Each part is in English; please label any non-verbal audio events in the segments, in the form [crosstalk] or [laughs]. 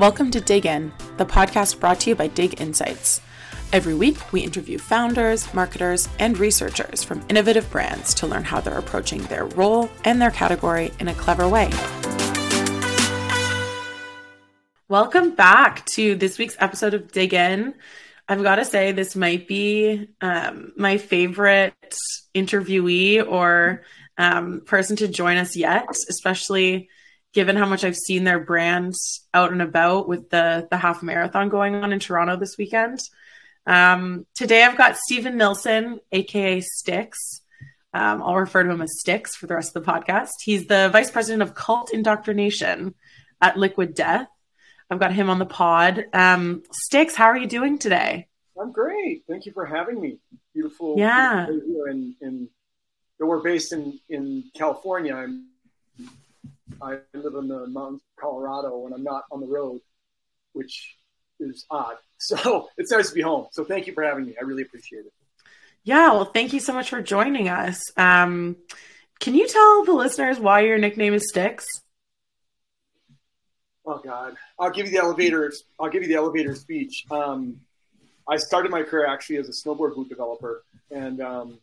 Welcome to Dig In, the podcast brought to you by Dig Insights. Every week, we interview founders, marketers, and researchers from innovative brands to learn how they're approaching their role and their category in a clever way. Welcome back to this week's episode of Dig In. I've got to say, this might be um, my favorite interviewee or um, person to join us yet, especially given how much I've seen their brands out and about with the the half marathon going on in Toronto this weekend. Um, today I've got Stephen Nilsen, aka Stix. Um, I'll refer to him as Stix for the rest of the podcast. He's the vice president of cult indoctrination at Liquid Death. I've got him on the pod. Um, Stix, how are you doing today? I'm great. Thank you for having me. Beautiful. Yeah. Beautiful in, in, we're based in, in California. I'm I live in the mountains of Colorado and I'm not on the road, which is odd. [laughs] So it's nice to be home. So thank you for having me. I really appreciate it. Yeah, well, thank you so much for joining us. Um, can you tell the listeners why your nickname is Stix? Oh God, I'll give you the elevator. I'll give you the elevator speech. Um, I started my career actually as a snowboard boot developer, and um,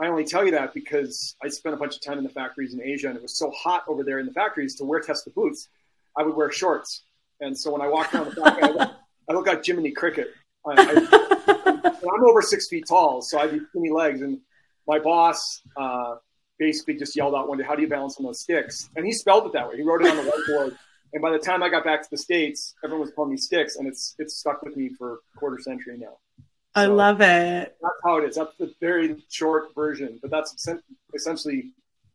I only tell you that because I spent a bunch of time in the factories in Asia, and it was so hot over there in the factories to wear test the boots. I would wear shorts, and so when I walked around the factory, I, look, I look like Jiminy Cricket. I, am [laughs] over six feet tall, so I have skinny legs, and my boss uh, basically just yelled out one day, "How do you balance on those sticks?" And he spelled it that way. He wrote it on the whiteboard. And by the time I got back to the states, everyone was calling me Stix, and it's it's stuck with me for a quarter century now. I love it. That's how it is. That's the very short version, but that's essentially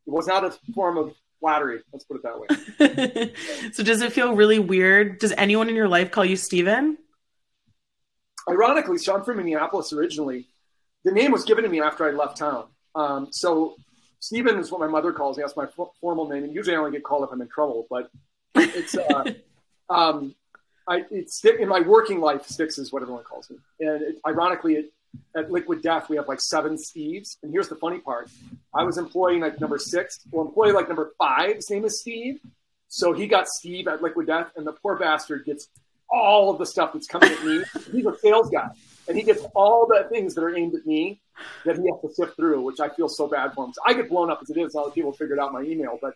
it was not a form of flattery. Let's put it that way. [laughs] so, does it feel really weird? Does anyone in your life call you Steven? Ironically, so I'm from Minneapolis originally. The name was given to me after I left town. Um, so, Steven is what my mother calls me. That's my f- formal name. And usually I only get called if I'm in trouble, but it's uh, [laughs] um, I, it's in my working life, Stix is what everyone calls me. And it, ironically, it, at Liquid Death, we have like seven Steves. And here's the funny part I was employee like number six, or employee like number five, same as Steve. So he got Steve at Liquid Death, and the poor bastard gets all of the stuff that's coming at me. He's a sales guy, and he gets all the things that are aimed at me that he has to sift through, which I feel so bad for him. So I get blown up as it is. All the people figured out my email, but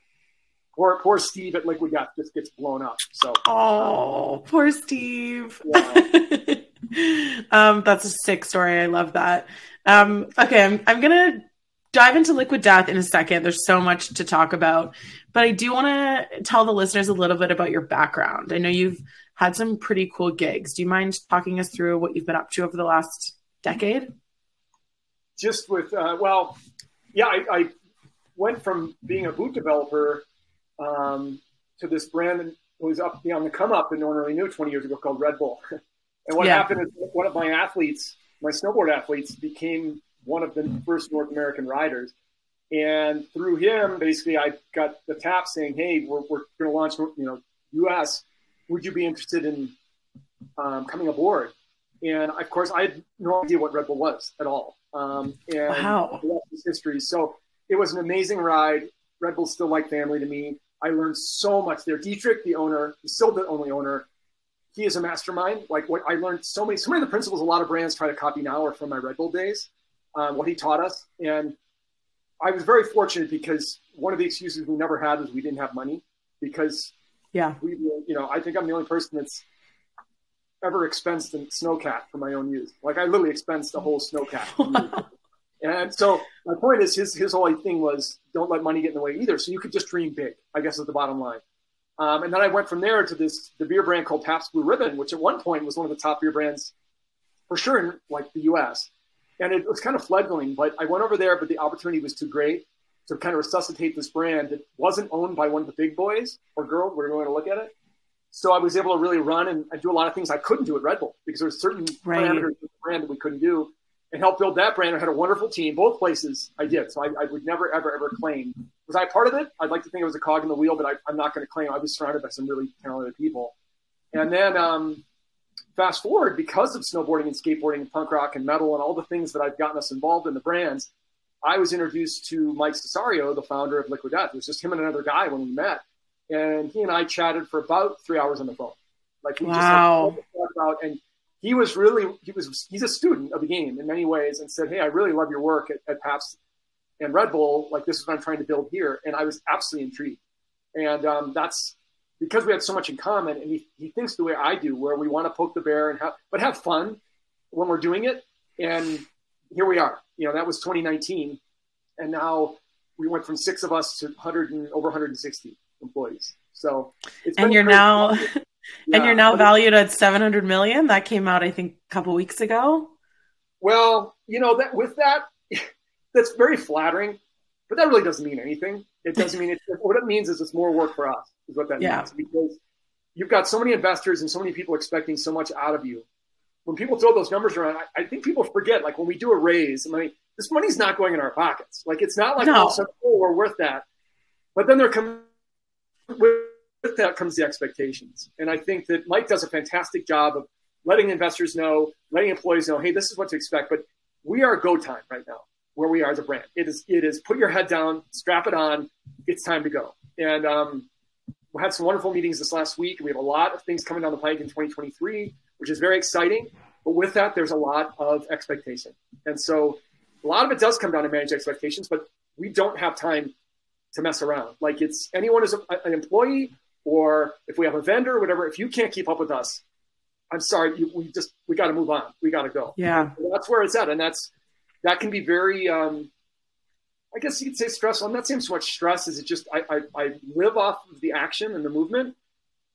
Poor, poor Steve at Liquid Death just gets blown up. So, oh, poor Steve. Yeah. [laughs] um, that's a sick story. I love that. Um, okay, I'm, I'm gonna dive into Liquid Death in a second. There's so much to talk about, but I do want to tell the listeners a little bit about your background. I know you've had some pretty cool gigs. Do you mind talking us through what you've been up to over the last decade? Just with, uh, well, yeah, I, I went from being a boot developer um, to this brand that was up on the come up and no one really knew 20 years ago called Red Bull. [laughs] and what yeah. happened is one of my athletes, my snowboard athletes, became one of the first North American riders. And through him, basically, I got the tap saying, "Hey, we're, we're going to launch, you know, U.S. Would you be interested in um, coming aboard?" And of course, I had no idea what Red Bull was at all. Um, and wow. the rest is history. So it was an amazing ride. Red Bull's still like family to me. I learned so much there. Dietrich, the owner, he's still the only owner. He is a mastermind. Like what I learned so many, so many of the principles a lot of brands try to copy now are from my Red Bull days. Um, what he taught us, and I was very fortunate because one of the excuses we never had was we didn't have money. Because yeah, we, you know, I think I'm the only person that's ever expensed a snowcat for my own use. Like I literally expensed a whole snowcat. [laughs] And so my point is his his whole thing was don't let money get in the way either. So you could just dream big, I guess is the bottom line. Um, and then I went from there to this the beer brand called Pabst Blue Ribbon, which at one point was one of the top beer brands for sure in like the US. And it was kind of fledgling, but I went over there, but the opportunity was too great to kind of resuscitate this brand that wasn't owned by one of the big boys or girls, We're going to look at it. So I was able to really run and, I do a lot of things I couldn't do at Red Bull because there's certain right. parameters of the brand that we couldn't do and helped build that brand. I had a wonderful team. Both places I did. So I, I, would never, ever, ever claim. Was I part of it? I'd like to think I was a cog in the wheel, but I, am not going to claim I was surrounded by some really talented people. And then um, fast forward, because of snowboarding and skateboarding and punk rock and metal and all the things that I've gotten us involved in the brands, I was introduced to Mike Cessario, the founder of Liquid Death. It was just him and another guy when we met. And he and I chatted for about three hours on the phone. Like we wow. just like, about, and he was really he was he's a student of the game in many ways, and said, "Hey, I really love your work at, at Pabst and Red Bull. Like this is what I'm trying to build here," and I was absolutely intrigued. And um, that's because we had so much in common, and he, he thinks the way I do, where we want to poke the bear and have but have fun when we're doing it. And here we are. You know, that was 2019, and now we went from six of us to 100 and over 160 employees. So and you're now yeah, and you're now valued at 700 million. That came out, I think, a couple weeks ago. Well, you know that with that, [laughs] that's very flattering, but that really doesn't mean anything. It doesn't mean it. What it means is it's more work for us. Is what that yeah. means because you've got so many investors and so many people expecting so much out of you. When people throw those numbers around, I, I think people forget. Like when we do a raise, I mean, this money's not going in our pockets. Like it's not like no. oh, we're worth that. But then there comes with that comes the expectations. And I think that Mike does a fantastic job of letting investors know, letting employees know, hey, this is what to expect. But we are go time right now where we are as a brand. It is it is put your head down, strap it on, it's time to go. And um, we had some wonderful meetings this last week. We have a lot of things coming down the pike in 2023, which is very exciting. But with that, there's a lot of expectation. And so a lot of it does come down to manage expectations, but we don't have time to mess around. Like it's anyone is an employee or if we have a vendor or whatever, if you can't keep up with us, I'm sorry, you, we just we got to move on. We got to go. Yeah, and that's where it's at, and that's that can be very. Um, I guess you could say stressful. I'm not saying so much stress as it just I, I, I live off of the action and the movement,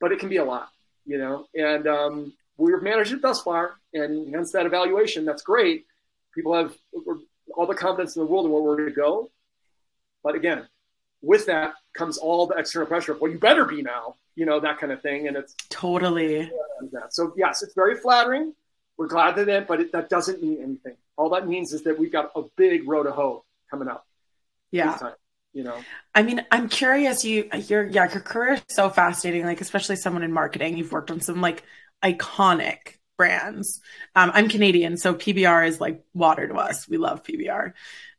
but it can be a lot, you know. And um, we've managed it thus far, and hence that evaluation. That's great. People have all the confidence in the world in where we're going to go. But again, with that comes all the external pressure of, well, you better be now, you know, that kind of thing. And it's totally So, yes, it's very flattering. We're glad that it, but it, that doesn't mean anything. All that means is that we've got a big road to hoe coming up. Yeah. Time, you know, I mean, I'm curious. You, your, yeah, your career is so fascinating. Like, especially someone in marketing, you've worked on some like iconic brands. Um, I'm Canadian, so PBR is like water to us. We love PBR.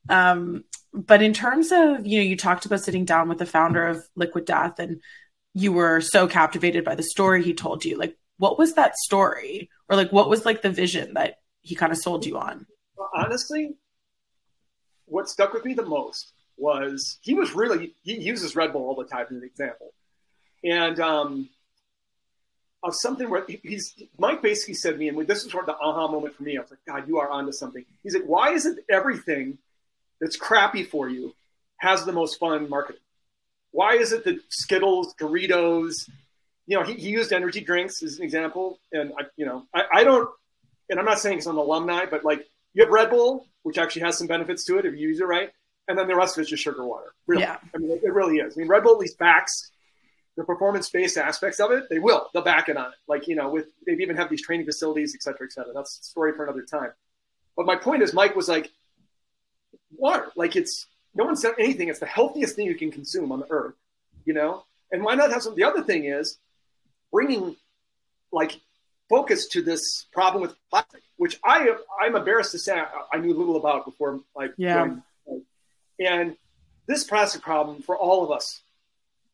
Um, but in terms of, you know, you talked about sitting down with the founder of Liquid Death and you were so captivated by the story he told you. Like, what was that story? Or like, what was like the vision that he kind of sold you on? Honestly, what stuck with me the most was he was really, he uses Red Bull all the time as an example. And, um, of something where he's Mike basically said to me, and this was sort of the aha moment for me. I was like, God, you are onto something. He's like, why isn't everything that's crappy for you has the most fun marketing? Why is it that Skittles, Doritos, you know, he, he used energy drinks as an example, and I, you know, I, I don't, and I'm not saying it's an alumni, but like you have Red Bull, which actually has some benefits to it if you use it right, and then the rest of it's just sugar water. Really, yeah. I mean, it, it really is. I mean, Red Bull at least backs the performance based aspects of it. They will. They'll back it on it. Like you know, with they've even have these training facilities, et cetera, et cetera. That's a story for another time. But my point is, Mike was like, water. Like it's no one said anything. It's the healthiest thing you can consume on the earth, you know. And why not have some? The other thing is bringing like focus to this problem with plastic, which I I'm embarrassed to say I, I knew little about before. Like yeah, and this plastic problem for all of us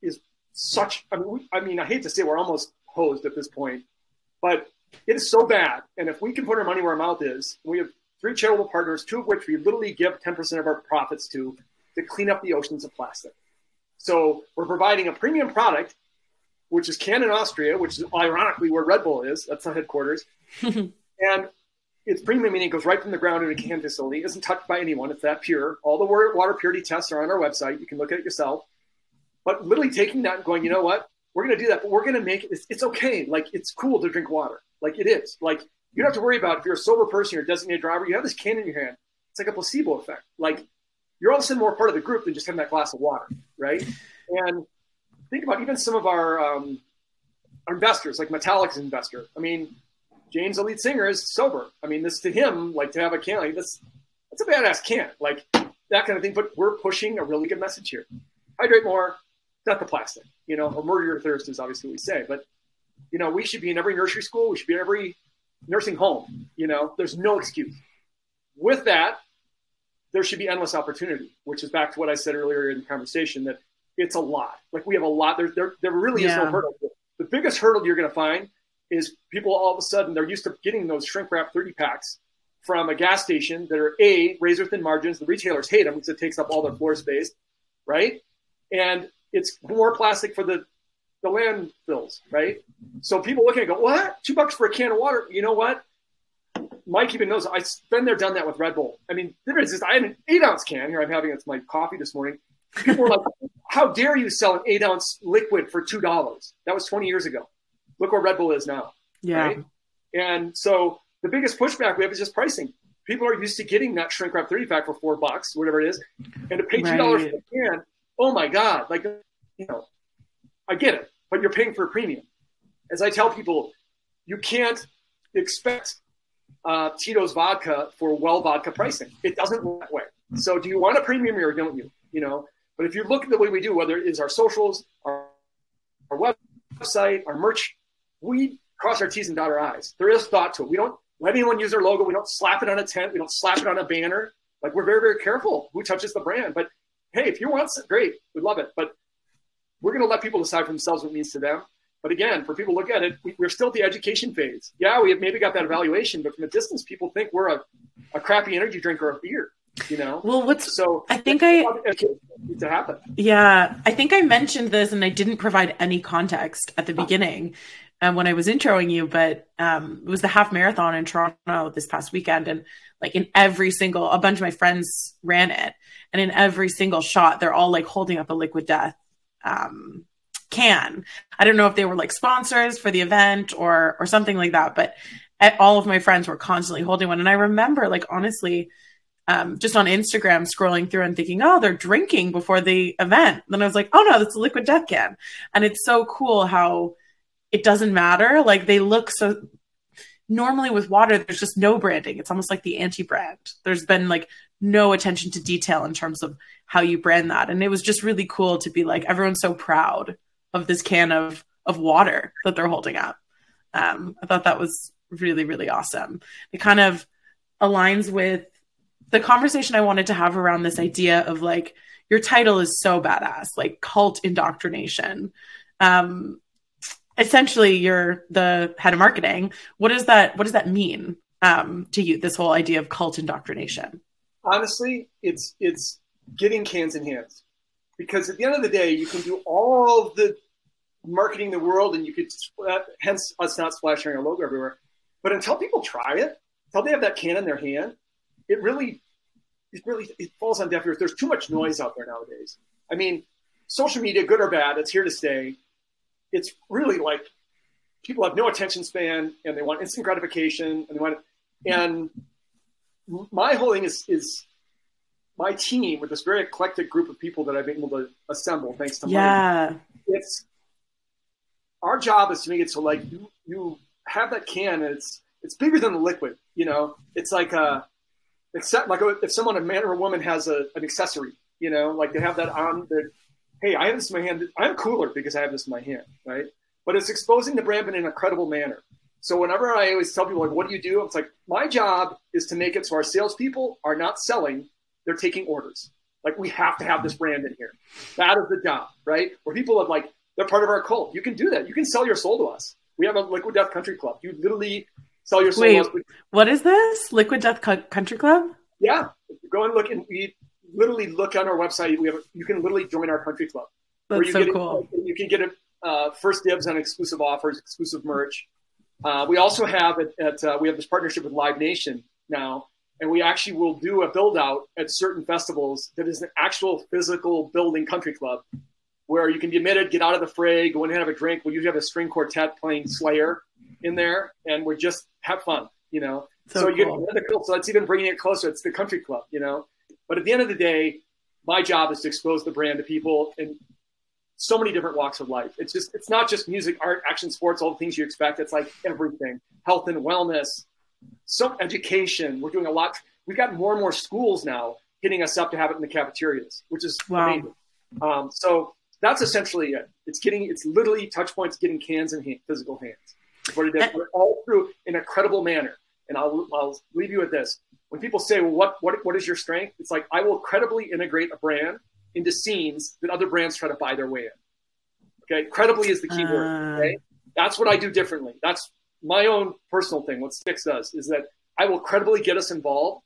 is such. I mean, we, I mean, I hate to say we're almost hosed at this point, but it is so bad. And if we can put our money where our mouth is, we have three charitable partners, two of which we literally give 10% of our profits to, to clean up the oceans of plastic. So we're providing a premium product, which is Canon Austria, which is ironically where Red Bull is. That's the headquarters. [laughs] and it's premium, meaning it goes right from the ground in a can facility, isn't touched by anyone. It's that pure. All the water purity tests are on our website. You can look at it yourself. But literally taking that and going, you know what? We're going to do that, but we're going to make it. It's, it's okay. Like it's cool to drink water. Like it is. Like you don't have to worry about if you're a sober person, you're a designated driver, you have this can in your hand. It's like a placebo effect. Like you're all of a sudden more part of the group than just having that glass of water, right? And think about even some of our, um, our investors, like Metallica's investor. I mean, James, the lead singer, is sober. I mean, this to him, like to have a can, like this, that's a badass can, like that kind of thing. But we're pushing a really good message here: hydrate more, not the plastic. You know, or murder your thirst is obviously what we say, but you know, we should be in every nursery school. We should be in every nursing home. You know, there's no excuse. With that, there should be endless opportunity, which is back to what I said earlier in the conversation that it's a lot. Like we have a lot. There, there, there really yeah. is no hurdle. The biggest hurdle you're going to find is people all of a sudden they're used to getting those shrink wrap 30 packs from a gas station that are a razor thin margins. The retailers hate them because it takes up all their floor space, right? And it's more plastic for the the landfills, right? So people look at it and go, what? Two bucks for a can of water? You know what? Mike even knows I've been there, done that with Red Bull. I mean, there is this, I have an eight ounce can here. I'm having it's my coffee this morning. People were like, [laughs] how dare you sell an eight ounce liquid for $2? That was 20 years ago. Look where Red Bull is now. Yeah. Right? And so the biggest pushback we have is just pricing. People are used to getting that shrink wrap 30 pack for four bucks, whatever it is. And to pay $2 right. for a can, oh my God. Like, you know, I get it, but you're paying for a premium. As I tell people, you can't expect uh, Tito's vodka for well vodka pricing. It doesn't work that way. So do you want a premium or don't you? You know, but if you look at the way we do, whether it is our socials, our, our website, our merch, we cross our T's and dot our I's. There is thought to it. We don't let anyone use our logo. We don't slap it on a tent. We don't slap it on a banner. Like we're very, very careful who touches the brand. But hey, if you want it, great. We'd love it. But we're going to let people decide for themselves what it means to them. But again, for people to look at it, we, are still at the education phase. Yeah, we have maybe got that evaluation, but from a distance, people think we're a, a crappy energy drink or a beer. You know. Well, what's so? I think I to happen. Yeah, I think I mentioned this, and I didn't provide any context at the beginning um, when I was introing you. But um, it was the half marathon in Toronto this past weekend, and like in every single, a bunch of my friends ran it, and in every single shot, they're all like holding up a liquid death um, can. I don't know if they were like sponsors for the event or or something like that, but all of my friends were constantly holding one. And I remember, like honestly, um, just on Instagram scrolling through and thinking, oh, they're drinking before the event. Then I was like, oh no, that's a liquid death can. And it's so cool how it doesn't matter. Like they look so normally with water, there's just no branding. It's almost like the anti-brand. There's been like no attention to detail in terms of how you brand that. And it was just really cool to be like, everyone's so proud of this can of of water that they're holding up. Um, I thought that was really really awesome. It kind of aligns with the conversation I wanted to have around this idea of like your title is so badass, like cult indoctrination. Um, essentially, you're the head of marketing. What does that What does that mean um, to you? This whole idea of cult indoctrination. Honestly, it's it's getting cans in hands because at the end of the day, you can do all the marketing in the world and you could, hence us not splashing our logo everywhere. But until people try it, until they have that can in their hand, it really, it really, it falls on deaf ears. There's too much noise out there nowadays. I mean, social media, good or bad, it's here to stay. It's really like people have no attention span and they want instant gratification and they want, and my whole thing is, is my team with this very eclectic group of people that I've been able to assemble thanks to yeah. money. It's our job is to make it so like you you have that can and it's it's bigger than the liquid. You know, it's like a except like if someone a man or a woman has a, an accessory. You know, like they have that on. Their, hey, I have this in my hand. I'm cooler because I have this in my hand, right? But it's exposing the brand in an incredible manner. So whenever I always tell people like, "What do you do?" It's like my job is to make it so our salespeople are not selling they're taking orders. Like we have to have this brand in here. That is the job, right? Where people are like, they're part of our cult. You can do that. You can sell your soul to us. We have a Liquid Death Country Club. You literally sell your soul Wait, to us. What is this? Liquid Death Country Club? Yeah. Go and look and we literally look on our website. We have you can literally join our country club. That's you so cool. you can get a uh, first dibs on exclusive offers, exclusive merch. Uh, we also have at, at uh, we have this partnership with Live Nation now, and we actually will do a build out at certain festivals that is an actual physical building country club where you can be admitted, get out of the fray, go in and have a drink. We usually have a string quartet playing Slayer in there, and we just have fun, you know. So, so you cool. get the so that's even bringing it closer. It's the country club, you know. But at the end of the day, my job is to expose the brand to people in so many different walks of life. It's just it's not just music, art, action, sports, all the things you expect. It's like everything, health and wellness, some education. We're doing a lot. We've got more and more schools now hitting us up to have it in the cafeterias, which is wow. amazing. Um, so that's essentially it. It's getting, it's literally touch points, getting cans in hand, physical hands. What it is, all through in a credible manner. And I'll, I'll leave you with this. When people say, well, what, what, what is your strength? It's like, I will credibly integrate a brand into scenes that other brands try to buy their way in. Okay. Credibly is the key uh... word. Okay. That's what I do differently. That's my own personal thing, what Stix does is that I will credibly get us involved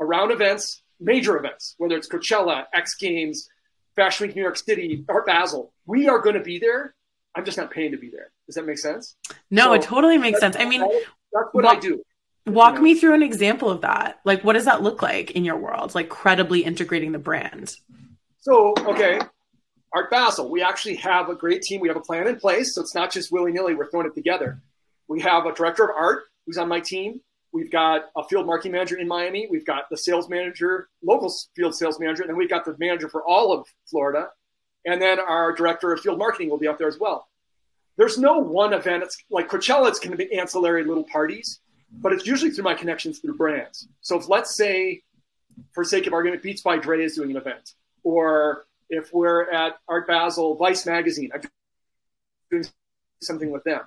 around events, major events, whether it's Coachella, X Games, Fashion Week New York City, Art Basel. We are going to be there. I'm just not paying to be there. Does that make sense? No, so it totally makes sense. I mean, that's what I do. Walk you know? me through an example of that. Like, what does that look like in your world? Like, credibly integrating the brand. So, okay, Art Basel, we actually have a great team. We have a plan in place. So it's not just willy nilly, we're throwing it together. We have a director of art who's on my team. We've got a field marketing manager in Miami. We've got the sales manager, local field sales manager, and then we've got the manager for all of Florida. And then our director of field marketing will be up there as well. There's no one event. It's like Coachella, it's going to be ancillary little parties, but it's usually through my connections through brands. So if let's say, for sake of argument, Beats by Dre is doing an event, or if we're at Art Basel, Vice Magazine, I'm doing something with them.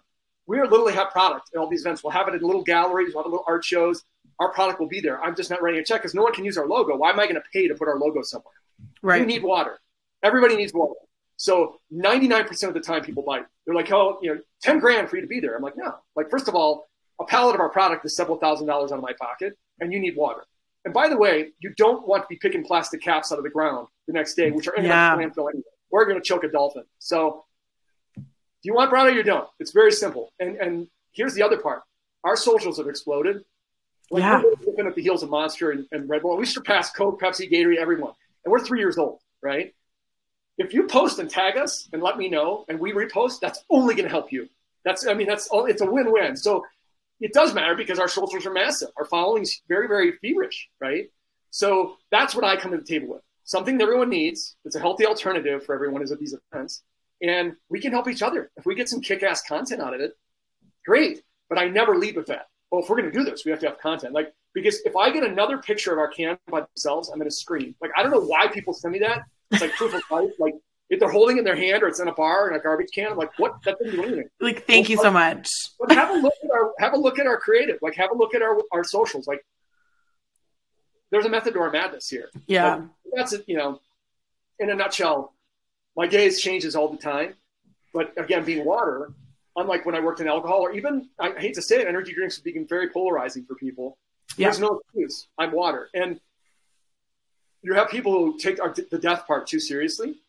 We literally have product at all these events. We'll have it in little galleries, we'll have little art shows. Our product will be there. I'm just not writing a check because no one can use our logo. Why am I going to pay to put our logo somewhere? Right. We need water. Everybody needs water. So 99% of the time people buy. They're like, oh, you know, 10 grand for you to be there. I'm like, no. Like, first of all, a pallet of our product is several thousand dollars out of my pocket, and you need water. And by the way, you don't want to be picking plastic caps out of the ground the next day, which are in yeah. landfill anyway. We're going to choke a dolphin. So, you want product or you don't? It's very simple. And and here's the other part: our socials have exploded. Like yeah. we're looking at the heels of Monster and, and Red Bull. We surpassed Coke, Pepsi, Gatorade, everyone, and we're three years old, right? If you post and tag us and let me know, and we repost, that's only going to help you. That's I mean that's all. It's a win-win. So it does matter because our socials are massive. Our following's very, very feverish, right? So that's what I come to the table with. Something that everyone needs. It's a healthy alternative for everyone is at these events. And we can help each other. If we get some kick-ass content out of it, great. But I never lead with that. Well, if we're going to do this, we have to have content. Like, because if I get another picture of our can by themselves, I'm going to scream. Like, I don't know why people send me that. It's like proof of [laughs] life. Like, if they're holding in their hand or it's in a bar in a garbage can, I'm like, what? That didn't do anything. Like, thank well, you so much. But have a look at our have a look at our creative. Like, have a look at our our socials. Like, there's a method to our madness here. Yeah, like, that's it. You know, in a nutshell, my days changes all the time. But again, being water, unlike when I worked in alcohol or even I hate to say it, energy drinks become very polarizing for people. Yeah. There's no excuse. I'm water, and you have people who take our, the death part too seriously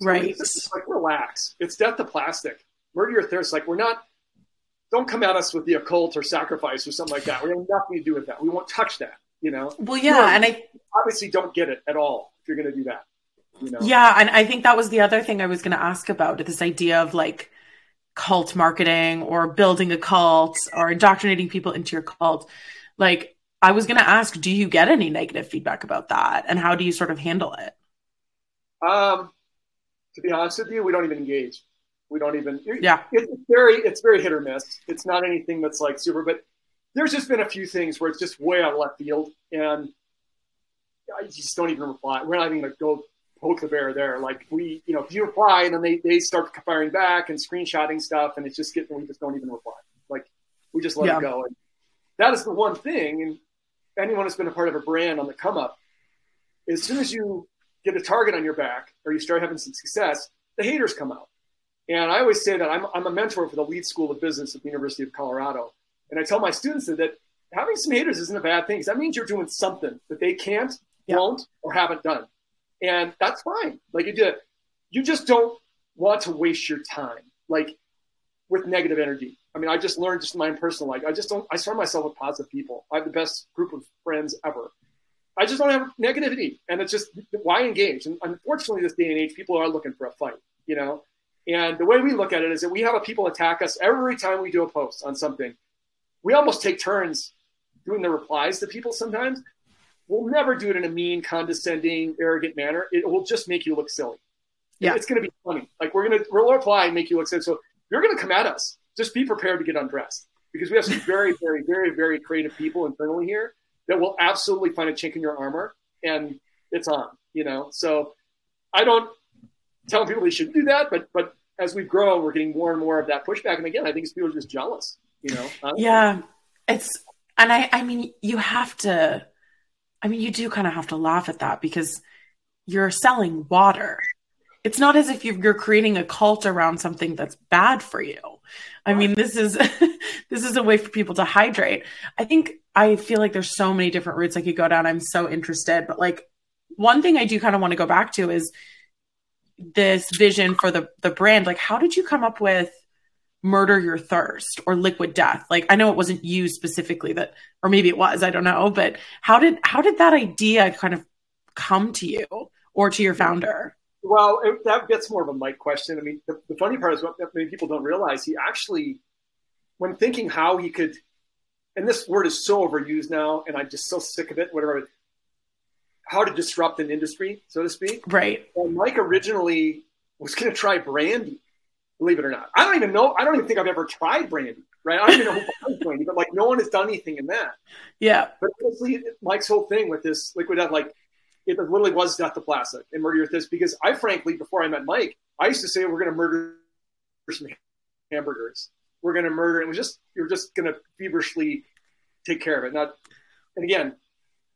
Right. It's like relax. It's death to plastic. Murder your thirst. Like we're not. Don't come at us with the occult or sacrifice or something like that. We have nothing to do with that. We won't touch that. You know. Well, yeah, and I obviously don't get it at all if you're going to do that. You know? Yeah, and I think that was the other thing I was going to ask about this idea of like cult marketing or building a cult or indoctrinating people into your cult. Like, I was going to ask, do you get any negative feedback about that, and how do you sort of handle it? Um, to be honest with you, we don't even engage. We don't even. Yeah. It's very it's very hit or miss. It's not anything that's like super, but there's just been a few things where it's just way out of left field, and I just don't even reply. We're not even going to go poke the bear there. Like we, you know, if you reply and then they, they start firing back and screenshotting stuff, and it's just getting we just don't even reply. Like we just let yeah. it go. And that is the one thing. And anyone who's been a part of a brand on the come up, as soon as you get a target on your back or you start having some success, the haters come out. And I always say that I'm, I'm a mentor for the Leeds School of Business at the University of Colorado. And I tell my students that, that having some haters isn't a bad thing because that means you're doing something that they can't, yeah. won't, or haven't done. And that's fine. Like you uh, did, you just don't want to waste your time like with negative energy. I mean, I just learned just in my own personal life. I just don't. I surround myself with positive people. I have the best group of friends ever, I just don't have negativity, and it's just why engage. And unfortunately, this day and age, people are looking for a fight, you know. And the way we look at it is that we have a people attack us every time we do a post on something. We almost take turns doing the replies to people sometimes. We'll never do it in a mean, condescending, arrogant manner. It will just make you look silly. Yeah. It's going to be funny. Like we're going to we'll reply and make you look silly. So you're going to come at us. Just be prepared to get undressed because we have some very, [laughs] very, very, very creative people internally here that will absolutely find a chink in your armor and it's on, you know? So I don't tell people they shouldn't do that, but, but as we grow, we're getting more and more of that pushback. And again, I think it's people are just jealous, you know? Yeah. It's, and I, I mean, you have to, I mean, you do kind of have to laugh at that because you're selling water. It's not as if you're creating a cult around something that's bad for you. I mean, this is [laughs] this is a way for people to hydrate. I think I feel like there's so many different routes I could go down. I'm so interested, but like one thing I do kind of want to go back to is this vision for the the brand. Like, how did you come up with murder your thirst or liquid death? Like, I know it wasn't you specifically that, or maybe it was. I don't know, but how did how did that idea kind of come to you or to your founder? Well, it, that gets more of a Mike question. I mean, the, the funny part is what many people don't realize. He actually, when thinking how he could, and this word is so overused now, and I'm just so sick of it. Whatever, how to disrupt an industry, so to speak. Right. And Mike originally was going to try brandy, believe it or not. I don't even know. I don't even think I've ever tried brandy. Right. I don't even know who buys brandy, but like no one has done anything in that. Yeah. But honestly, Mike's whole thing with this liquid death, like it literally was death to plastic and murder your thirst. Because I frankly, before I met Mike, I used to say we're going to murder some hamburgers. We're going to murder. It was just you're just going to feverishly take care of it. Not, and again,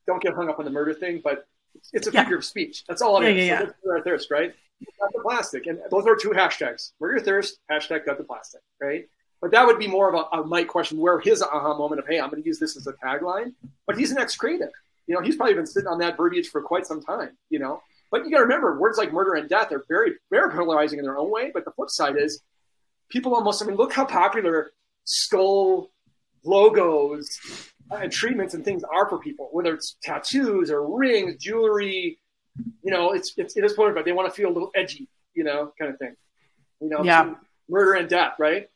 don't get hung up on the murder thing, but it's a figure yeah. of speech. That's all it yeah, is. Yeah, so yeah. our thirst, right? Death to plastic, and those are two hashtags: murder your thirst, hashtag death to plastic, right? But that would be more of a, a Mike question, where his aha moment of, hey, I'm going to use this as a tagline. But he's an ex-creative you know, he's probably been sitting on that verbiage for quite some time, you know. But you got to remember, words like murder and death are very, very polarizing in their own way. But the flip side is, people almost, I mean, look how popular skull logos and treatments and things are for people, whether it's tattoos or rings, jewelry. You know, it's, it's it is but they want to feel a little edgy, you know, kind of thing. You know, yeah. murder and death, right?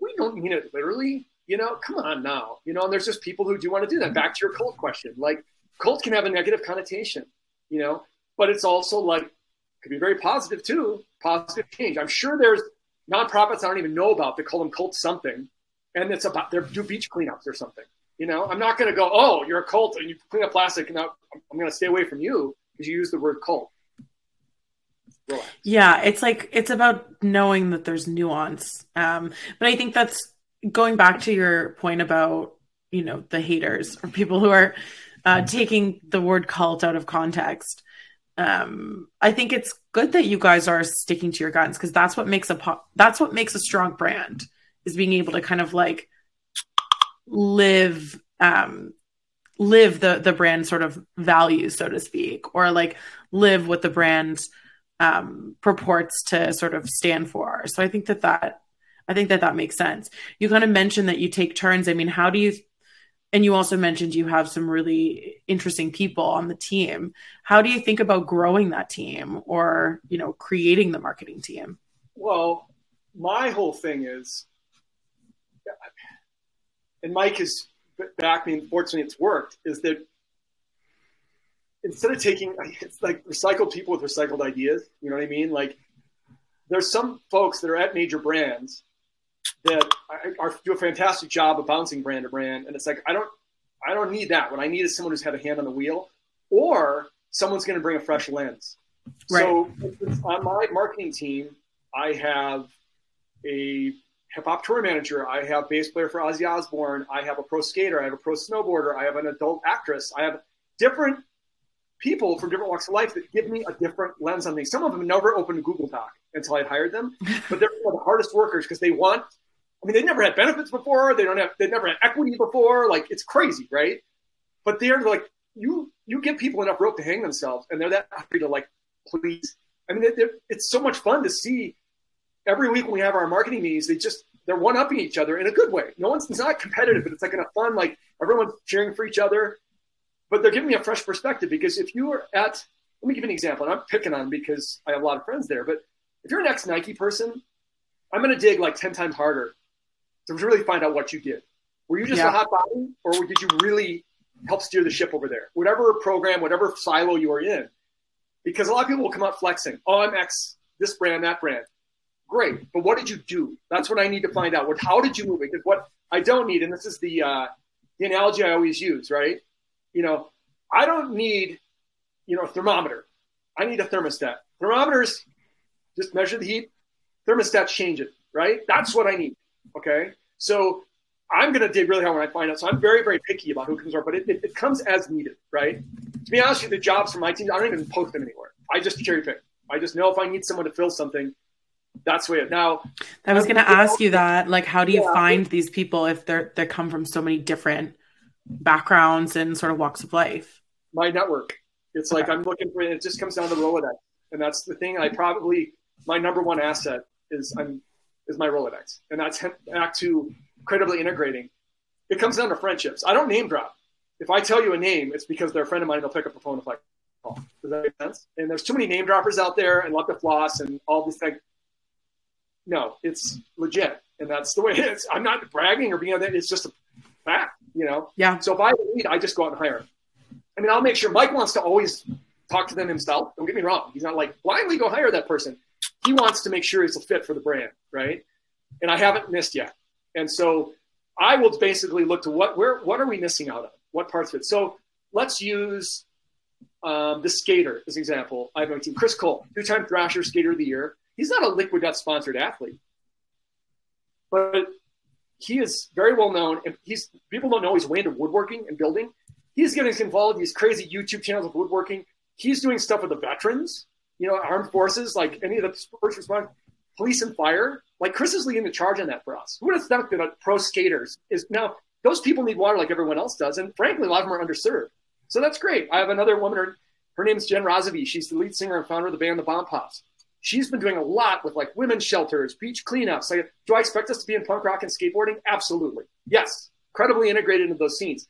We don't mean it literally. You know, come on now. You know, and there's just people who do want to do that. Back to your cult question, like cult can have a negative connotation, you know, but it's also like could be very positive too, positive change. I'm sure there's nonprofits I don't even know about that call them cult something, and it's about they do beach cleanups or something. You know, I'm not going to go, oh, you're a cult and you clean up plastic, and I'm going to stay away from you because you use the word cult. Relax. Yeah, it's like it's about knowing that there's nuance. Um, but I think that's going back to your point about you know the haters or people who are uh, taking the word cult out of context. Um, I think it's good that you guys are sticking to your guns because that's what makes a po- that's what makes a strong brand is being able to kind of like live um, live the the brand sort of values, so to speak, or like live what the brand um, purports to sort of stand for. So I think that that I think that that makes sense. You kind of mentioned that you take turns. I mean, how do you and you also mentioned you have some really interesting people on the team how do you think about growing that team or you know creating the marketing team well my whole thing is and mike is back me fortunately it's worked is that instead of taking it's like recycled people with recycled ideas you know what i mean like there's some folks that are at major brands that are, do a fantastic job of bouncing brand to brand. And it's like, I don't, I don't need that. What I need is someone who's had a hand on the wheel or someone's going to bring a fresh lens. Right. So on my marketing team, I have a hip hop tour manager. I have bass player for Ozzy Osbourne. I have a pro skater. I have a pro snowboarder. I have an adult actress. I have different people from different walks of life that give me a different lens on things. Some of them never opened a Google Doc until I'd hired them, [laughs] but they're one of the hardest workers because they want I mean, they never had benefits before. They don't have. They never had equity before. Like it's crazy, right? But they're like you. You give people enough rope to hang themselves, and they're that happy to like please. I mean, it's so much fun to see. Every week when we have our marketing meetings, they just they're one upping each other in a good way. No one's it's not competitive, but it's like in a fun like everyone's cheering for each other. But they're giving me a fresh perspective because if you are at let me give you an example, and I'm picking on because I have a lot of friends there, but if you're an ex Nike person, I'm going to dig like 10 times harder to really find out what you did. Were you just yeah. a hot body, or did you really help steer the ship over there? Whatever program, whatever silo you are in, because a lot of people will come up flexing. Oh, I'm X, this brand, that brand. Great, but what did you do? That's what I need to find out. What, how did you move it? Because what I don't need, and this is the uh, the analogy I always use, right? You know, I don't need, you know, a thermometer. I need a thermostat. Thermometers just measure the heat. Thermostats change it, right? That's what I need. Okay. So I'm going to dig really hard when I find out. So I'm very, very picky about who comes over, but it, it, it, comes as needed, right? To be honest with you, the jobs for my team, I don't even post them anywhere. I just cherry pick. I just know if I need someone to fill something, that's the way it now. I was going to ask you that. Like, how do you yeah. find these people if they're they come from so many different backgrounds and sort of walks of life? My network. It's okay. like I'm looking for. It just comes down to Rolodex, and that's the thing. I probably my number one asset is I'm is my Rolodex, and that's back to credibly integrating. It comes down to friendships. I don't name drop. If I tell you a name, it's because they're a friend of mine. They'll pick up the phone if I call. Does that make sense? And there's too many name droppers out there, and love to floss, and all these things. No, it's legit, and that's the way it is. I'm not bragging or being on that. It's just a fact, you know. Yeah. So if I need, I just go out and hire. I mean, I'll make sure Mike wants to always talk to them himself. Don't get me wrong. He's not like blindly go hire that person. He wants to make sure he's a fit for the brand, right? And I haven't missed yet. And so I will basically look to what where what are we missing out on? What parts of it? So let's use um, the skater as an example. I have my team. Chris Cole, two-time Thrasher Skater of the Year. He's not a Liquid Death sponsored athlete, but he is very well known. And he's people don't know he's way into woodworking and building. He's getting involved in these crazy YouTube channels of woodworking. He's doing stuff with the veterans, you know, armed forces, like any of the first responders, police and fire. Like Chris is leading the charge on that for us. Who would have thought that pro skaters is now those people need water like everyone else does, and frankly, a lot of them are underserved. So that's great. I have another woman. Her, her name is Jen Razavi. She's the lead singer and founder of the band The Bombpops. She's been doing a lot with like women's shelters, beach cleanups. Like, do I expect us to be in punk rock and skateboarding? Absolutely. Yes. Incredibly integrated into those scenes.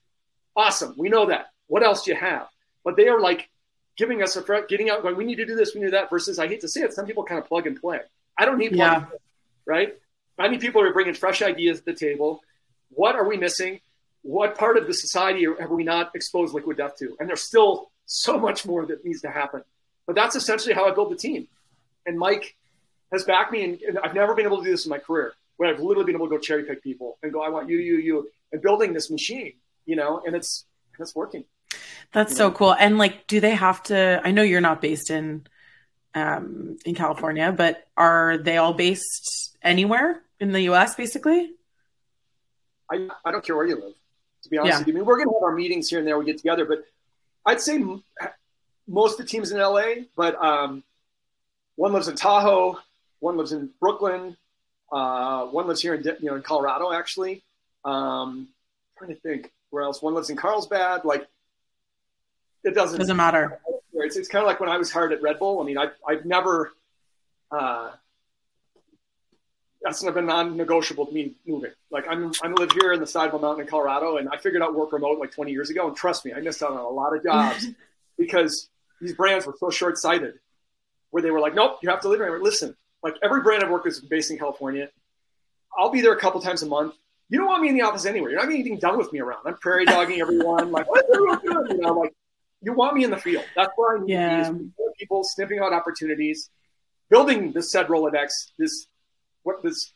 Awesome. We know that. What else do you have? But they are like giving us a threat, getting out, going, we need to do this, we need that. Versus, I hate to say it, some people kind of plug and play. I don't need plug yeah. right? I need people who are bringing fresh ideas to the table. What are we missing? What part of the society have we not exposed liquid death to? And there's still so much more that needs to happen. But that's essentially how I build the team. And Mike has backed me, and, and I've never been able to do this in my career, where I've literally been able to go cherry pick people and go, I want you, you, you, and building this machine, you know, and it's it's working. That's so know? cool. And like, do they have to? I know you're not based in um, in California, but are they all based anywhere in the U.S. Basically, I I don't care where you live. To be honest yeah. with you, I mean, we're gonna have our meetings here and there. We get together, but I'd say most of the teams in LA, but um, one lives in Tahoe, one lives in Brooklyn, uh, one lives here in you know in Colorado actually. Um, trying to think where else. One lives in Carlsbad. Like it doesn't doesn't matter. It's, it's kind of like when I was hired at Red Bull. I mean, I've I've never. Uh, that's been non-negotiable to me moving. Like I'm, I'm live here in the side of a mountain in Colorado, and I figured out work remote like 20 years ago. And trust me, I missed out on a lot of jobs [laughs] because these brands were so short-sighted where they were like, nope, you have to live here. Listen, like every brand I've worked with is based in California. I'll be there a couple times a month. You don't want me in the office anywhere. You're not getting anything done with me around. I'm prairie dogging [laughs] everyone. Like, what's everyone doing? You know, like you want me in the field. That's where I need yeah. to be. People sniffing out opportunities, building this said Rolodex, this what this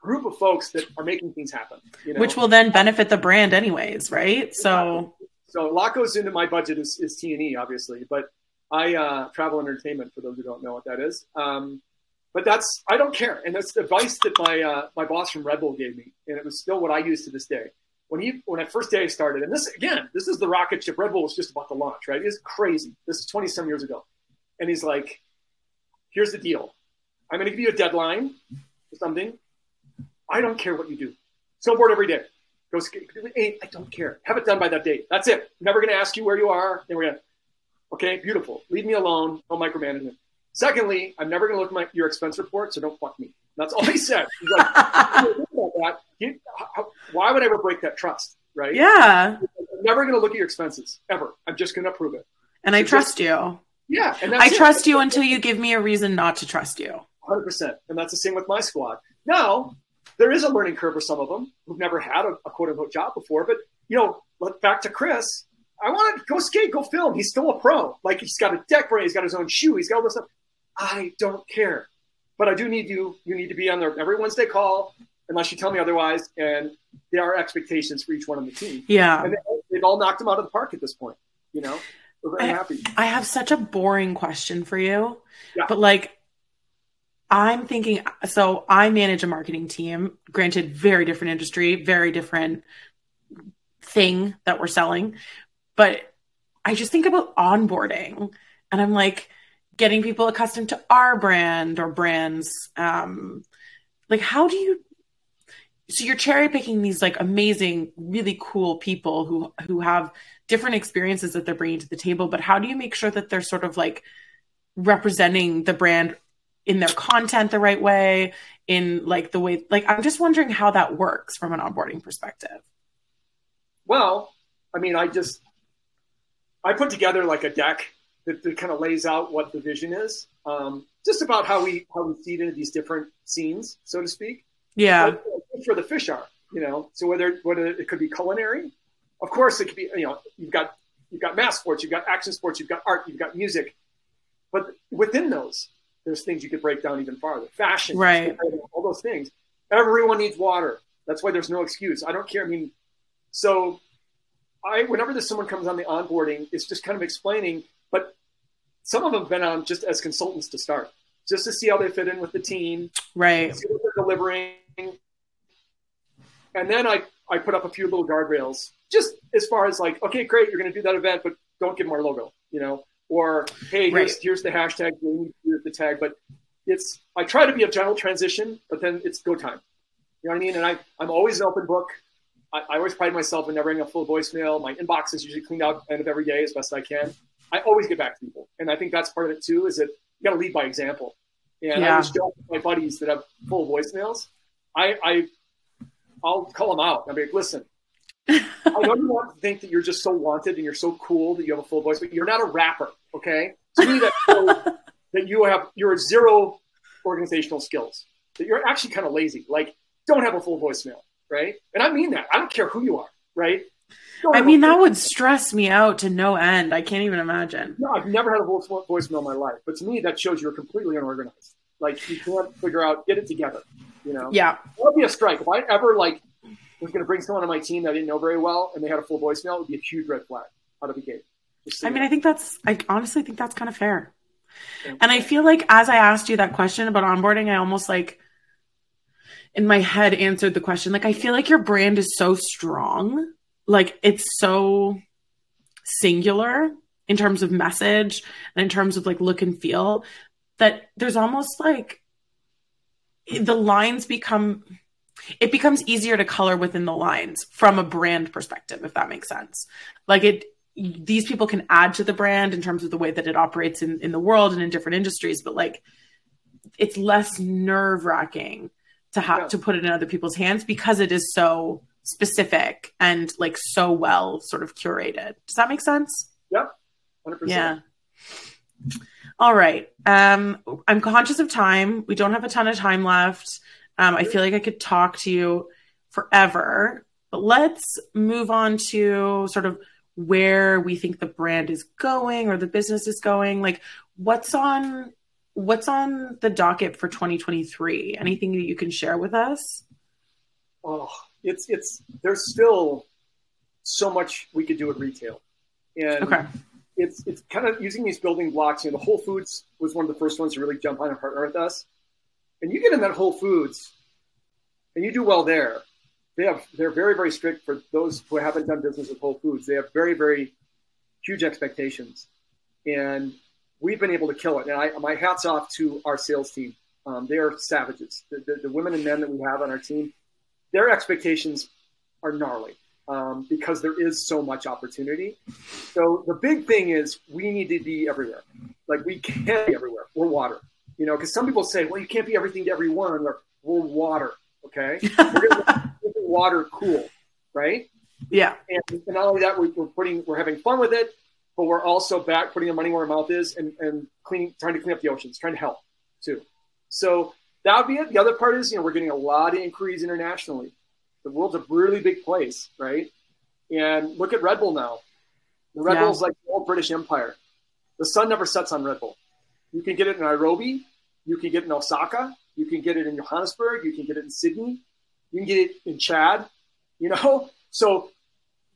group of folks that are making things happen. You know? Which will then benefit the brand anyways, right? So so a lot goes into my budget is, is T and E, obviously, but I uh, travel entertainment for those who don't know what that is. Um, but that's I don't care, and that's the advice that my uh, my boss from Red Bull gave me, and it was still what I use to this day. When he when I first day started, and this again, this is the rocket ship. Red Bull was just about to launch, right? It's crazy. This is twenty some years ago, and he's like, "Here's the deal. I'm going to give you a deadline for something. I don't care what you do. Snowboard every day. Go skate. I don't care. Have it done by that date. That's it. Never going to ask you where you are. We're going to Okay, beautiful. Leave me alone. No micromanagement. Secondly, I'm never going to look at my, your expense report, so don't fuck me. That's all he said. He's [laughs] like, that. He, how, why would I ever break that trust? Right? Yeah. I'm never going to look at your expenses ever. I'm just going to approve it. And so I trust just, you. Yeah. And I it. trust you until you give me a reason not to trust you. 100%. And that's the same with my squad. Now, there is a learning curve for some of them who've never had a, a quote unquote job before. But, you know, back to Chris, I want to go skate, go film. He's still a pro. Like he's got a deck brand, he's got his own shoe, he's got all this stuff. I don't care, but I do need you. You need to be on there every Wednesday call, unless you tell me otherwise. And there are expectations for each one on the team. Yeah, and they, have all knocked him out of the park at this point. You know, we're very I, happy. I have such a boring question for you, yeah. but like. I'm thinking so I manage a marketing team, granted very different industry, very different thing that we're selling. But I just think about onboarding and I'm like, getting people accustomed to our brand or brands. Um, like, how do you? So you're cherry picking these like amazing, really cool people who who have different experiences that they're bringing to the table. But how do you make sure that they're sort of like representing the brand in their content the right way, in like the way like I'm just wondering how that works from an onboarding perspective. Well, I mean, I just I put together like a deck that, that kind of lays out what the vision is, um, just about how we how we feed into these different scenes, so to speak. Yeah, but for the fish are, you know. So whether whether it could be culinary, of course it could be. You know, you've got you've got mass sports, you've got action sports, you've got art, you've got music, but within those, there's things you could break down even farther. Fashion, right? All those things. Everyone needs water. That's why there's no excuse. I don't care. I mean, so I whenever there's someone comes on the onboarding, it's just kind of explaining. But some of them have been on just as consultants to start, just to see how they fit in with the team, right? See what they're delivering, and then I I put up a few little guardrails, just as far as like, okay, great, you're going to do that event, but don't give them our logo, you know, or hey, here's right. here's the hashtag, here's the tag, but it's I try to be a gentle transition, but then it's go time. You know what I mean? And I I'm always an open book. I, I always pride myself in never having a full voicemail. My inbox is usually cleaned out end of every day as best I can. I always get back to people, and I think that's part of it too. Is that you got to lead by example. And yeah. I was joking with my buddies that have full voicemails. I, I I'll call them out. I'll be like, listen, I know you want to think that you're just so wanted and you're so cool that you have a full voice, but you're not a rapper. Okay, to me that that you have you're zero organizational skills. That you're actually kind of lazy. Like, don't have a full voicemail right? And I mean that. I don't care who you are, right? I mean, that would stress me out to no end. I can't even imagine. No, I've never had a voice voicemail in my life, but to me, that shows you're completely unorganized. Like you can't figure out, get it together. You know? Yeah. That would be a strike. If I ever like was going to bring someone on my team that I didn't know very well, and they had a full voicemail, it would be a huge red flag out of the gate. I mean, I think that's. I honestly think that's kind of fair. And I feel like as I asked you that question about onboarding, I almost like in my head answered the question. Like, I feel like your brand is so strong. Like, it's so singular in terms of message and in terms of like look and feel that there's almost like the lines become it becomes easier to color within the lines from a brand perspective if that makes sense like it these people can add to the brand in terms of the way that it operates in, in the world and in different industries but like it's less nerve wracking to have yeah. to put it in other people's hands because it is so specific and like so well sort of curated. Does that make sense? Yep. 100%. Yeah. All right. Um, I'm conscious of time. We don't have a ton of time left. Um, I feel like I could talk to you forever, but let's move on to sort of where we think the brand is going or the business is going. Like, what's on what's on the docket for 2023? Anything that you can share with us? Oh, it's it's there's still so much we could do at retail, and okay. it's it's kind of using these building blocks. You know, the Whole Foods was one of the first ones to really jump on and partner with us. And you get in that Whole Foods, and you do well there. They have they're very very strict for those who haven't done business with Whole Foods. They have very very huge expectations, and we've been able to kill it. And I, my hats off to our sales team. Um, they are savages. The, the, the, women and men that we have on our team, their expectations are gnarly um, because there is so much opportunity. So the big thing is we need to be everywhere. Like we can't be everywhere. We're water, you know. Because some people say, well, you can't be everything to everyone. Or we're water. Okay, [laughs] we're gonna water cool, right? Yeah. And, and not only that, we, we're putting, we're having fun with it but we're also back putting the money where our mouth is and, and cleaning, trying to clean up the oceans, trying to help too. So that would be it. The other part is, you know, we're getting a lot of inquiries internationally. The world's a really big place, right? And look at Red Bull now. The Red yeah. Bull's like the old British Empire. The sun never sets on Red Bull. You can get it in Nairobi. You can get it in Osaka. You can get it in Johannesburg. You can get it in Sydney. You can get it in Chad. You know, [laughs] so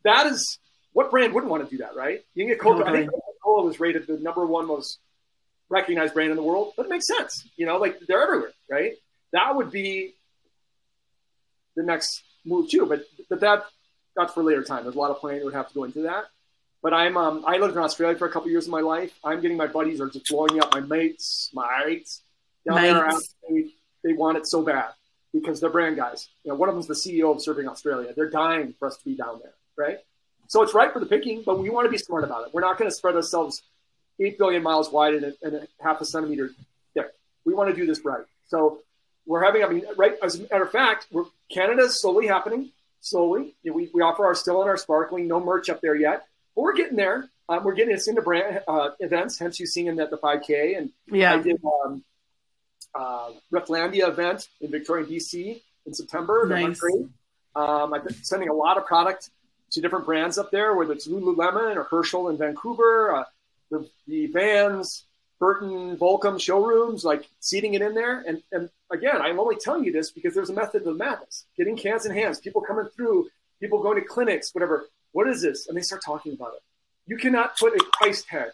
that is what brand wouldn't want to do that, right? You can get Coca. I think Coca-Cola was rated the number one most recognized brand in the world. But it makes sense, you know, like they're everywhere, right? That would be the next move too. But but that that's for later time. There's a lot of planning that would have to go into that. But I'm um, I lived in Australia for a couple years of my life. I'm getting my buddies are just blowing up my mates, my mates down mates. there. They, they want it so bad because they're brand guys. You know, one of them's the CEO of Surfing Australia. They're dying for us to be down there, right? So it's right for the picking, but we want to be smart about it. We're not going to spread ourselves eight billion miles wide and a, and a half a centimeter thick. We want to do this right. So we're having, I mean, right, as a matter of fact, we're, Canada's slowly happening, slowly. You know, we, we offer our still and our sparkling, no merch up there yet, but we're getting there. Um, we're getting us into brand uh, events, hence you seeing them at the 5K. And yeah. I did um, uh, Rifflandia event in Victoria, BC in September. Nice. Um, I've been sending a lot of product to different brands up there, whether it's Lululemon or Herschel in Vancouver, uh, the, the Vans, Burton, Volcom showrooms, like seating it in there. And, and again, I'm only telling you this because there's a method to the madness. Getting cans in hands, people coming through, people going to clinics, whatever. What is this? And they start talking about it. You cannot put a price tag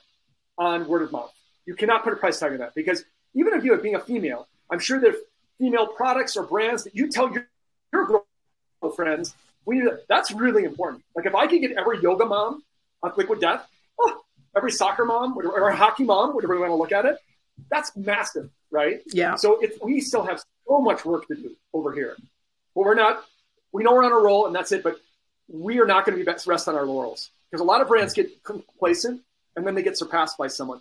on word of mouth. You cannot put a price tag on that because even if you, being a female, I'm sure there are female products or brands that you tell your, your girlfriends, we need to, that's really important. Like if I could get every yoga mom on Liquid Death, oh, every soccer mom or hockey mom, whatever you want to look at it, that's massive, right? Yeah. So if we still have so much work to do over here, but we're not. We know we're on a roll, and that's it. But we are not going to be best rest on our laurels because a lot of brands get complacent and then they get surpassed by someone.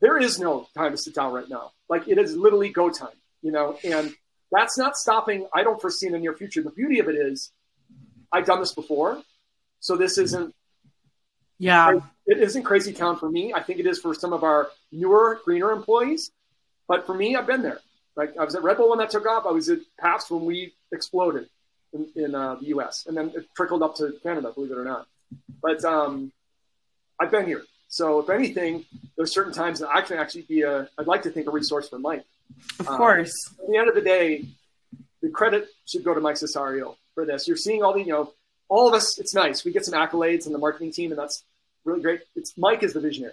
There is no time to sit down right now. Like it is literally go time, you know, and that's not stopping. I don't foresee in the near future. The beauty of it is, I've done this before, so this isn't yeah. It isn't crazy town for me. I think it is for some of our newer, greener employees. But for me, I've been there. Like I was at Red Bull when that took off. I was at Pabst when we exploded in, in uh, the U.S. and then it trickled up to Canada, believe it or not. But um, I've been here. So if anything, there's certain times that I can actually be a. I'd like to think a resource for Mike. Of course. Um, at the end of the day, the credit should go to Mike Cessario for this. You're seeing all the you know all of us, it's nice. We get some accolades in the marketing team, and that's really great. It's Mike is the visionary.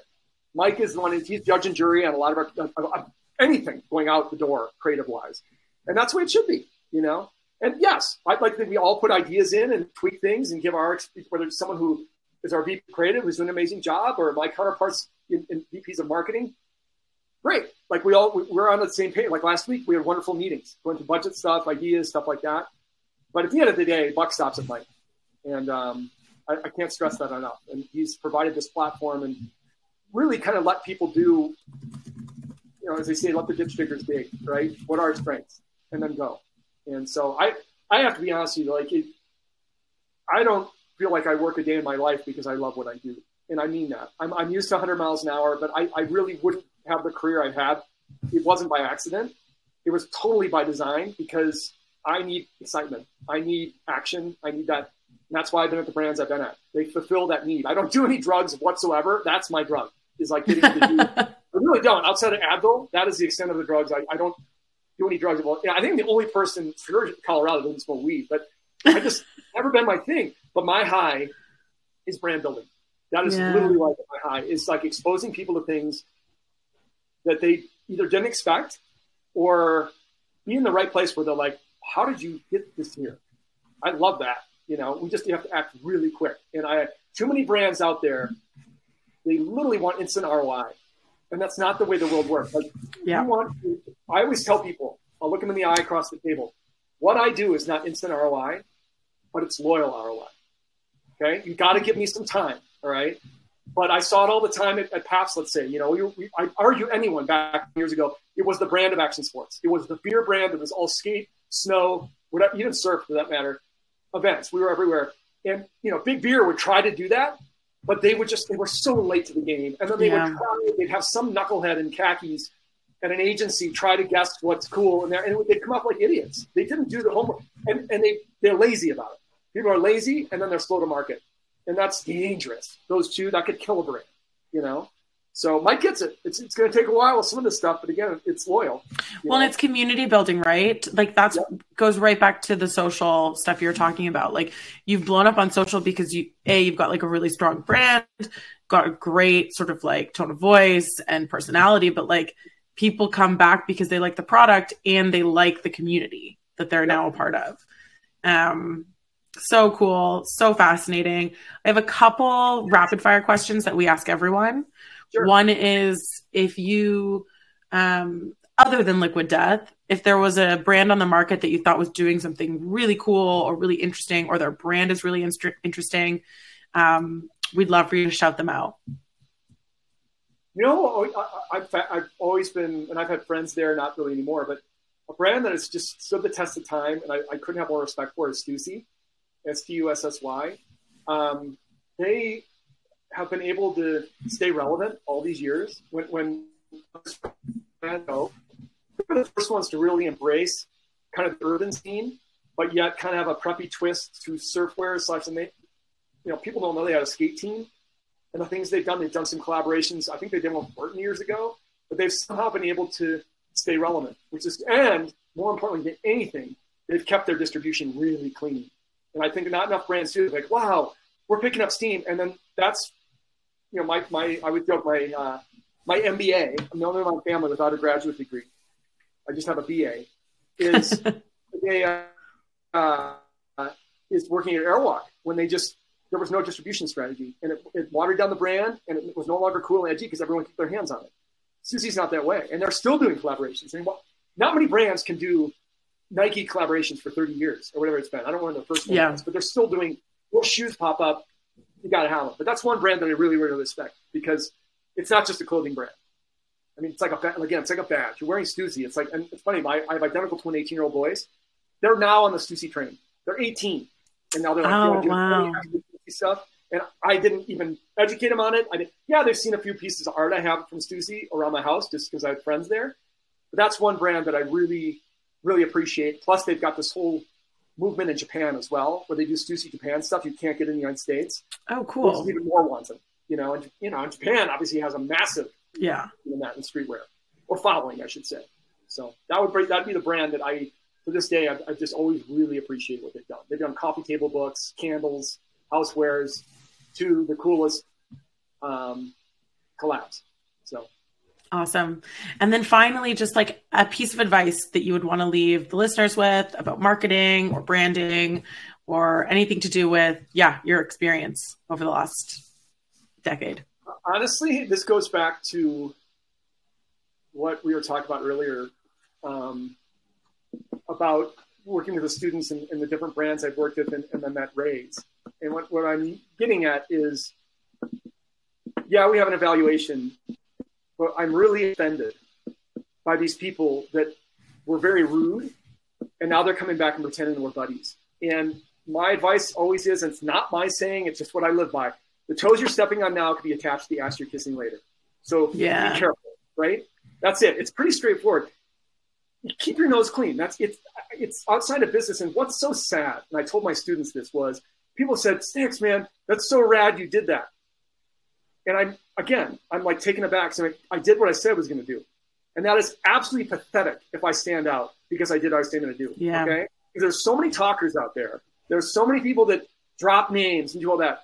Mike is the one. He's judge and jury on a lot of our uh, anything going out the door, creative wise, and that's the way it should be. You know. And yes, I'd like to think we all put ideas in and tweak things and give our whether it's someone who is our VP creative who's doing an amazing job or my counterparts in, in VPs of marketing. Great. Like we all we're on the same page. Like last week, we had wonderful meetings going through budget stuff, ideas, stuff like that. But at the end of the day, buck stops at Mike. And um, I, I, can't stress that enough. And he's provided this platform and really kind of let people do, you know, as they say, let the ditch diggers dig, right? What are strengths? And then go. And so I, I have to be honest with you, like, it, I don't feel like I work a day in my life because I love what I do. And I mean that. I'm, I'm used to 100 miles an hour, but I, I really wouldn't have the career I've had. It wasn't by accident. It was totally by design because I need excitement. I need action. I need that and that's why I've been at the brands I've been at. They fulfill that need. I don't do any drugs whatsoever. That's my drug. Is like getting to [laughs] I really don't. Outside of Advil, that is the extent of the drugs. I, I don't do any drugs. Well, yeah, I think the only person for Colorado that doesn't smoke weed, but I just never been my thing. But my high is brand building. That is yeah. literally like my high. It's like exposing people to things that they either didn't expect or be in the right place where they're like, how did you get this here? I love that. You know, we just have to act really quick. And I too many brands out there, they literally want instant ROI, and that's not the way the world works. Like, yeah. want, I always tell people, I'll look them in the eye across the table. What I do is not instant ROI, but it's loyal ROI. Okay, you got to give me some time. All right, but I saw it all the time at, at Pabst. Let's say, you know, we, we, I argue anyone back years ago. It was the brand of action sports. It was the beer brand that was all skate, snow, whatever, even surf for that matter events. We were everywhere. And, you know, Big Beer would try to do that, but they would just, they were so late to the game. And then they yeah. would try, they'd have some knucklehead in khakis at an agency try to guess what's cool. And, there and they'd come up like idiots. They didn't do the homework. And, and they, they're lazy about it. People are lazy and then they're slow to market. And that's dangerous. Those two, that could kill a brand, you know? So Mike gets it. It's, it's going to take a while with some of this stuff, but again, it's loyal. Well, and it's community building, right? Like that's yep. goes right back to the social stuff you're talking about. Like you've blown up on social because you a you've got like a really strong brand, got a great sort of like tone of voice and personality, but like people come back because they like the product and they like the community that they're yep. now a part of. Um, So cool. So fascinating. I have a couple rapid fire questions that we ask everyone. Sure. One is if you, um, other than Liquid Death, if there was a brand on the market that you thought was doing something really cool or really interesting, or their brand is really in- interesting, um, we'd love for you to shout them out. You know, I, have I've always been, and I've had friends there, not really anymore, but a brand that has just stood the test of time, and I, I couldn't have more respect for is Stussy, S T U S S Y. Um, they have been able to stay relevant all these years. When, when were the first ones to really embrace kind of the urban scene, but yet kind of have a preppy twist to surfwear slash. And they, you know, people don't know they had a skate team and the things they've done. They've done some collaborations. I think they did one with Burton years ago, but they've somehow been able to stay relevant, which is, and more importantly than anything, they've kept their distribution really clean. And I think not enough brands do. Like, wow, we're picking up steam, and then that's, you know, my my I would joke my uh, my MBA. I'm the only one in my family without a graduate degree. I just have a BA. Is [laughs] they uh, uh, is working at Airwalk when they just there was no distribution strategy, and it, it watered down the brand, and it was no longer cool and edgy because everyone kept their hands on it. Stussy's not that way, and they're still doing collaborations. I mean, well, not many brands can do Nike collaborations for 30 years or whatever it's been. I don't remember the first ones, yeah. but they're still doing. What shoes pop up, you got to have them. But that's one brand that I really, really respect because it's not just a clothing brand. I mean, it's like a again, it's like a badge. You're wearing Stussy. It's like, and it's funny. My, I have identical twin 18 year old boys. They're now on the Stussy train. They're 18, and now they're like, oh, wow. stuff. And I didn't even educate them on it. I did, yeah, they've seen a few pieces of art I have from Stussy around my house just because I have friends there. But that's one brand that I really, really appreciate. Plus, they've got this whole movement in Japan as well, where they do Stussy Japan stuff you can't get in the United States. Oh, cool! There's even more ones. You know, and you know, Japan obviously has a massive yeah in that in streetwear or following, I should say. So that would be, that'd be the brand that I to this day I've, I've just always really appreciated what they've done. They've done coffee table books, candles, housewares, to the coolest um, collabs. So Awesome. And then finally, just like a piece of advice that you would want to leave the listeners with about marketing or branding or anything to do with, yeah, your experience over the last decade. Honestly, this goes back to what we were talking about earlier um, about working with the students and, the different brands I've worked with and, and then that raise. And what, what I'm getting at is, yeah, we have an evaluation, but I'm really offended by these people that were very rude and now they're coming back and pretending we're buddies. And my advice always is, and it's not my saying, it's just what I live by. The toes you're stepping on now could be attached to the ass you're kissing later. So yeah. be careful, right? That's it. It's pretty straightforward. Keep your nose clean. That's it's it's outside of business. And what's so sad, and I told my students this was people said, Stix, man, that's so rad you did that. And I'm again, I'm like taken aback. So I did what I said I was going to do. And that is absolutely pathetic if I stand out because I did what I was going to do. Yeah. Okay. Because there's so many talkers out there. There's so many people that drop names and do all that.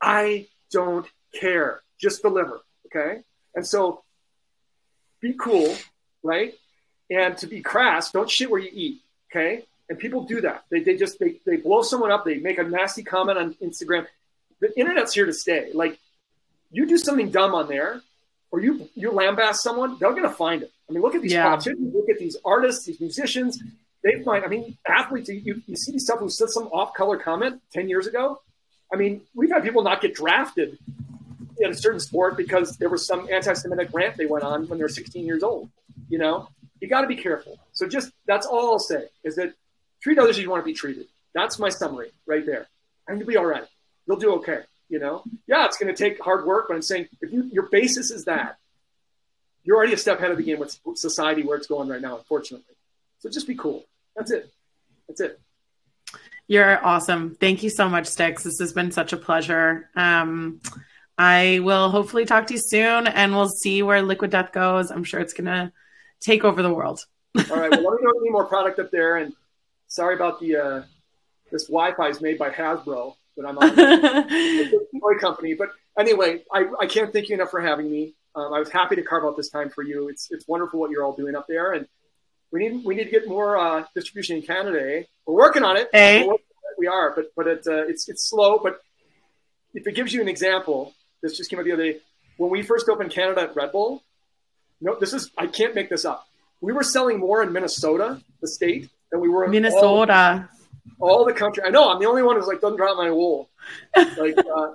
I don't care. Just deliver. Okay. And so be cool, right? And to be crass, don't shit where you eat. Okay. And people do that. They, they just, they, they blow someone up. They make a nasty comment on Instagram. The internet's here to stay. Like you do something dumb on there or you, you lambast someone, they're going to find it. I mean, look at these yeah. politicians, look at these artists, these musicians. They find, I mean, athletes, you, you see stuff who said some off color comment 10 years ago. I mean, we've had people not get drafted in a certain sport because there was some anti-Semitic rant they went on when they were 16 years old. You know, you got to be careful. So just that's all I'll say is that treat others as you want to be treated. That's my summary right there. And you'll be all right. You'll do okay. You know, yeah, it's going to take hard work, but I'm saying if you your basis is that, you're already a step ahead of the game with society where it's going right now, unfortunately. So just be cool. That's it. That's it. You're awesome. Thank you so much, Stix. This has been such a pleasure. Um, I will hopefully talk to you soon and we'll see where Liquid Death goes. I'm sure it's going to take over the world. [laughs] All right. Well, let me know any more product up there. And sorry about the, uh, this Wi-Fi is made by Hasbro that I'm on. [laughs] toy company. But anyway, I, I can't thank you enough for having me. Um, I was happy to carve out this time for you. It's, it's wonderful what you're all doing up there. And we need, we need to get more uh, distribution in Canada. Eh? We're working on it. Hey. we are, but but it, uh, it's it's slow. But if it gives you an example, this just came out the other day. When we first opened Canada at Red Bull, no, this is I can't make this up. We were selling more in Minnesota, the state, than we were in Minnesota. All, the country. I know I'm the only one who's like doesn't drop my wool. Like uh,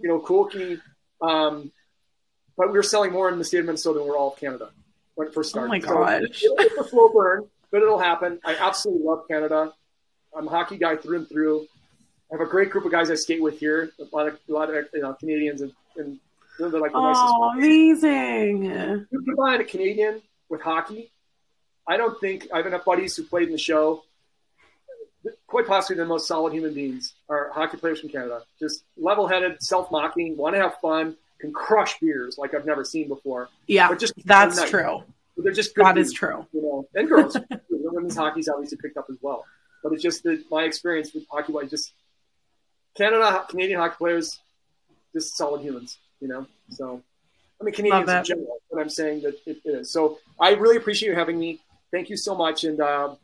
you know, Koki. Um, but we were selling more in the state of Minnesota than we we're all of Canada when it first started. Oh my gosh! So it's a slow burn, but it'll happen. I absolutely love Canada. I'm a hockey guy through and through. I have a great group of guys I skate with here. A lot of a lot of you know, Canadians and, and they're like the oh, nicest. Oh, amazing! You combine a Canadian with hockey. I don't think I have enough buddies who played in the show. Quite possibly the most solid human beings are hockey players from Canada. Just level-headed, self-mocking, want to have fun, can crush beers like I've never seen before. Yeah, but just that's true. But they're just good. That beers, is true. You know, and girls. [laughs] women's hockey's obviously picked up as well. But it's just that my experience with hockey, wise, just Canada, Canadian hockey players, just solid humans. You know, so I mean Canadians in general. But I'm saying that it is. So I really appreciate you having me. Thank you so much, and uh,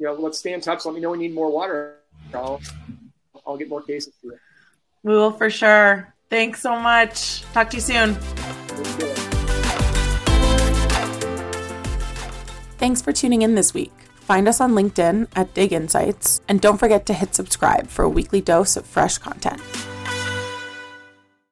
you know, let's stay in touch. Let me know we need more water. I'll, I'll get more cases to you. We will for sure. Thanks so much. Talk to you soon. Thanks for tuning in this week. Find us on LinkedIn at Dig Insights, and don't forget to hit subscribe for a weekly dose of fresh content.